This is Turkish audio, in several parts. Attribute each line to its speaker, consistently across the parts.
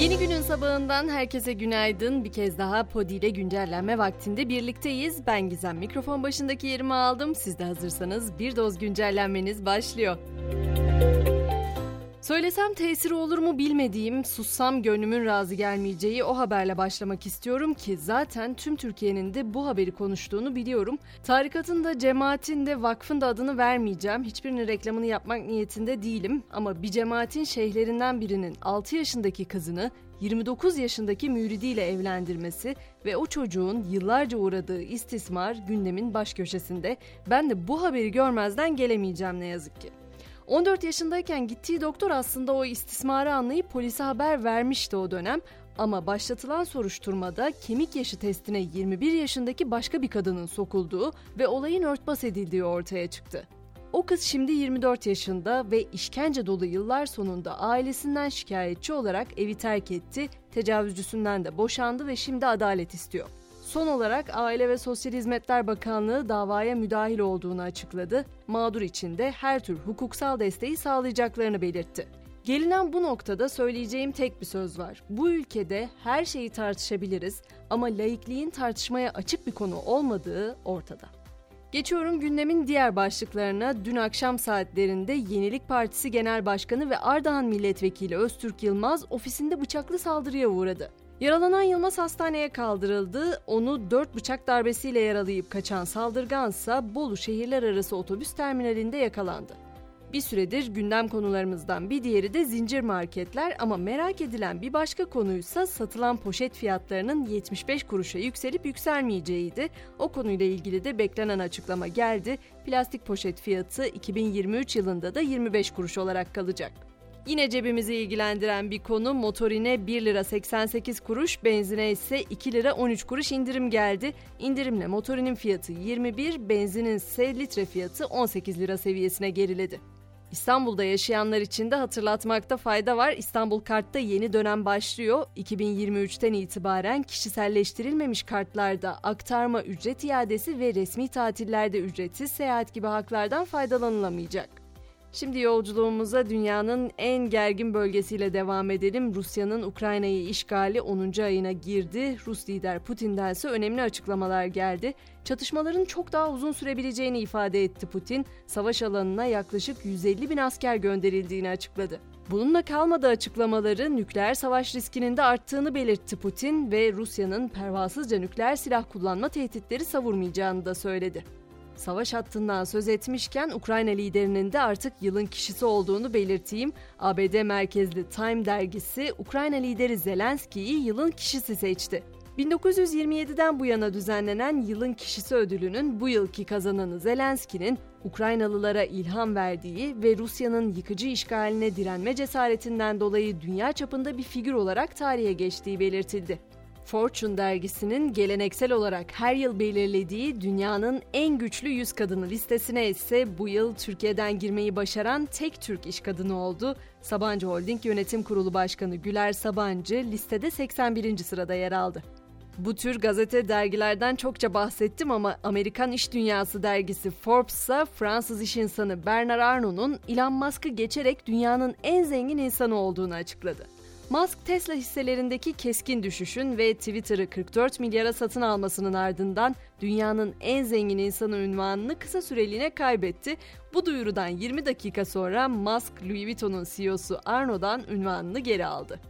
Speaker 1: Yeni günün sabahından herkese günaydın. Bir kez daha Podi ile güncellenme vaktinde birlikteyiz. Ben Gizem mikrofon başındaki yerimi aldım. Siz de hazırsanız bir doz güncellenmeniz başlıyor. Söylesem tesiri olur mu bilmediğim, sussam gönlümün razı gelmeyeceği o haberle başlamak istiyorum ki zaten tüm Türkiye'nin de bu haberi konuştuğunu biliyorum. Tarikatın da cemaatin de vakfın da adını vermeyeceğim. Hiçbirinin reklamını yapmak niyetinde değilim ama bir cemaatin şeyhlerinden birinin 6 yaşındaki kızını 29 yaşındaki müridiyle evlendirmesi ve o çocuğun yıllarca uğradığı istismar gündemin baş köşesinde. Ben de bu haberi görmezden gelemeyeceğim ne yazık ki. 14 yaşındayken gittiği doktor aslında o istismarı anlayıp polise haber vermişti o dönem ama başlatılan soruşturmada kemik yaşı testine 21 yaşındaki başka bir kadının sokulduğu ve olayın örtbas edildiği ortaya çıktı. O kız şimdi 24 yaşında ve işkence dolu yıllar sonunda ailesinden şikayetçi olarak evi terk etti, tecavüzcüsünden de boşandı ve şimdi adalet istiyor. Son olarak Aile ve Sosyal Hizmetler Bakanlığı davaya müdahil olduğunu açıkladı. Mağdur için de her tür hukuksal desteği sağlayacaklarını belirtti. Gelinen bu noktada söyleyeceğim tek bir söz var. Bu ülkede her şeyi tartışabiliriz ama laikliğin tartışmaya açık bir konu olmadığı ortada. Geçiyorum gündemin diğer başlıklarına. Dün akşam saatlerinde Yenilik Partisi Genel Başkanı ve Ardahan Milletvekili Öztürk Yılmaz ofisinde bıçaklı saldırıya uğradı. Yaralanan Yılmaz hastaneye kaldırıldı. Onu dört bıçak darbesiyle yaralayıp kaçan saldırgansa Bolu şehirler arası otobüs terminalinde yakalandı. Bir süredir gündem konularımızdan bir diğeri de zincir marketler ama merak edilen bir başka konuysa satılan poşet fiyatlarının 75 kuruşa yükselip yükselmeyeceğiydi. O konuyla ilgili de beklenen açıklama geldi. Plastik poşet fiyatı 2023 yılında da 25 kuruş olarak kalacak. Yine cebimizi ilgilendiren bir konu motorine 1 lira 88 kuruş, benzine ise 2 lira 13 kuruş indirim geldi. İndirimle motorinin fiyatı 21, benzinin ise litre fiyatı 18 lira seviyesine geriledi. İstanbul'da yaşayanlar için de hatırlatmakta fayda var. İstanbul Kart'ta yeni dönem başlıyor. 2023'ten itibaren kişiselleştirilmemiş kartlarda aktarma ücret iadesi ve resmi tatillerde ücretsiz seyahat gibi haklardan faydalanılamayacak. Şimdi yolculuğumuza dünyanın en gergin bölgesiyle devam edelim. Rusya'nın Ukrayna'yı işgali 10. ayına girdi. Rus lider Putin'den ise önemli açıklamalar geldi. Çatışmaların çok daha uzun sürebileceğini ifade etti Putin. Savaş alanına yaklaşık 150 bin asker gönderildiğini açıkladı. Bununla kalmadı açıklamaları nükleer savaş riskinin de arttığını belirtti Putin ve Rusya'nın pervasızca nükleer silah kullanma tehditleri savurmayacağını da söyledi. Savaş hattından söz etmişken Ukrayna liderinin de artık yılın kişisi olduğunu belirteyim. ABD merkezli Time dergisi Ukrayna lideri Zelenski'yi yılın kişisi seçti. 1927'den bu yana düzenlenen Yılın Kişisi ödülünün bu yılki kazananı Zelenski'nin Ukraynalılara ilham verdiği ve Rusya'nın yıkıcı işgaline direnme cesaretinden dolayı dünya çapında bir figür olarak tarihe geçtiği belirtildi. Fortune dergisinin geleneksel olarak her yıl belirlediği dünyanın en güçlü 100 kadını listesine ise bu yıl Türkiye'den girmeyi başaran tek Türk iş kadını oldu. Sabancı Holding Yönetim Kurulu Başkanı Güler Sabancı listede 81. sırada yer aldı. Bu tür gazete dergilerden çokça bahsettim ama Amerikan İş Dünyası dergisi Forbes ise Fransız iş insanı Bernard Arnault'un Elon Musk'ı geçerek dünyanın en zengin insanı olduğunu açıkladı. Musk Tesla hisselerindeki keskin düşüşün ve Twitter'ı 44 milyara satın almasının ardından dünyanın en zengin insanı ünvanını kısa süreliğine kaybetti. Bu duyurudan 20 dakika sonra Musk, Louis Vuitton'un CEO'su Arno'dan ünvanını geri aldı.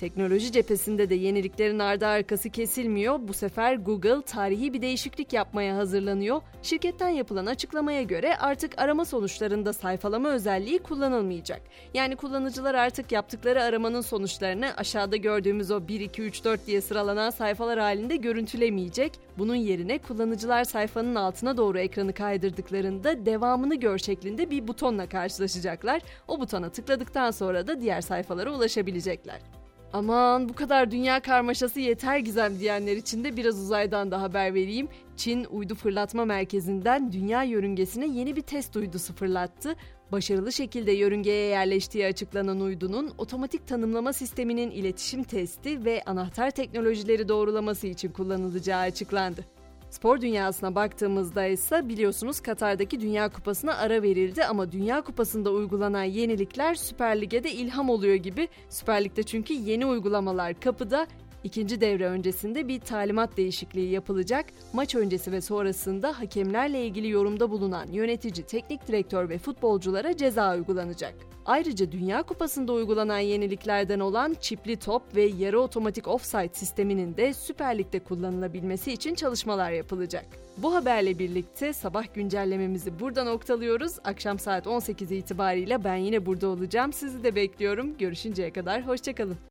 Speaker 1: Teknoloji cephesinde de yeniliklerin ardı arkası kesilmiyor. Bu sefer Google tarihi bir değişiklik yapmaya hazırlanıyor. Şirketten yapılan açıklamaya göre artık arama sonuçlarında sayfalama özelliği kullanılmayacak. Yani kullanıcılar artık yaptıkları aramanın sonuçlarını aşağıda gördüğümüz o 1 2 3 4 diye sıralanan sayfalar halinde görüntülemeyecek. Bunun yerine kullanıcılar sayfanın altına doğru ekranı kaydırdıklarında devamını gör şeklinde bir butonla karşılaşacaklar. O butona tıkladıktan sonra da diğer sayfalara ulaşabilecekler. Aman bu kadar dünya karmaşası yeter gizem diyenler için de biraz uzaydan da haber vereyim. Çin Uydu Fırlatma Merkezi'nden dünya yörüngesine yeni bir test uydusu fırlattı. Başarılı şekilde yörüngeye yerleştiği açıklanan uydunun otomatik tanımlama sisteminin iletişim testi ve anahtar teknolojileri doğrulaması için kullanılacağı açıklandı. Spor dünyasına baktığımızda ise biliyorsunuz Katar'daki Dünya Kupası'na ara verildi ama Dünya Kupası'nda uygulanan yenilikler Süper Lig'e de ilham oluyor gibi. Süper Lig'de çünkü yeni uygulamalar kapıda İkinci devre öncesinde bir talimat değişikliği yapılacak. Maç öncesi ve sonrasında hakemlerle ilgili yorumda bulunan yönetici, teknik direktör ve futbolculara ceza uygulanacak. Ayrıca Dünya Kupası'nda uygulanan yeniliklerden olan çipli top ve yarı otomatik offside sisteminin de Süper Lig'de kullanılabilmesi için çalışmalar yapılacak. Bu haberle birlikte sabah güncellememizi burada noktalıyoruz. Akşam saat 18 itibariyle ben yine burada olacağım. Sizi de bekliyorum. Görüşünceye kadar hoşçakalın.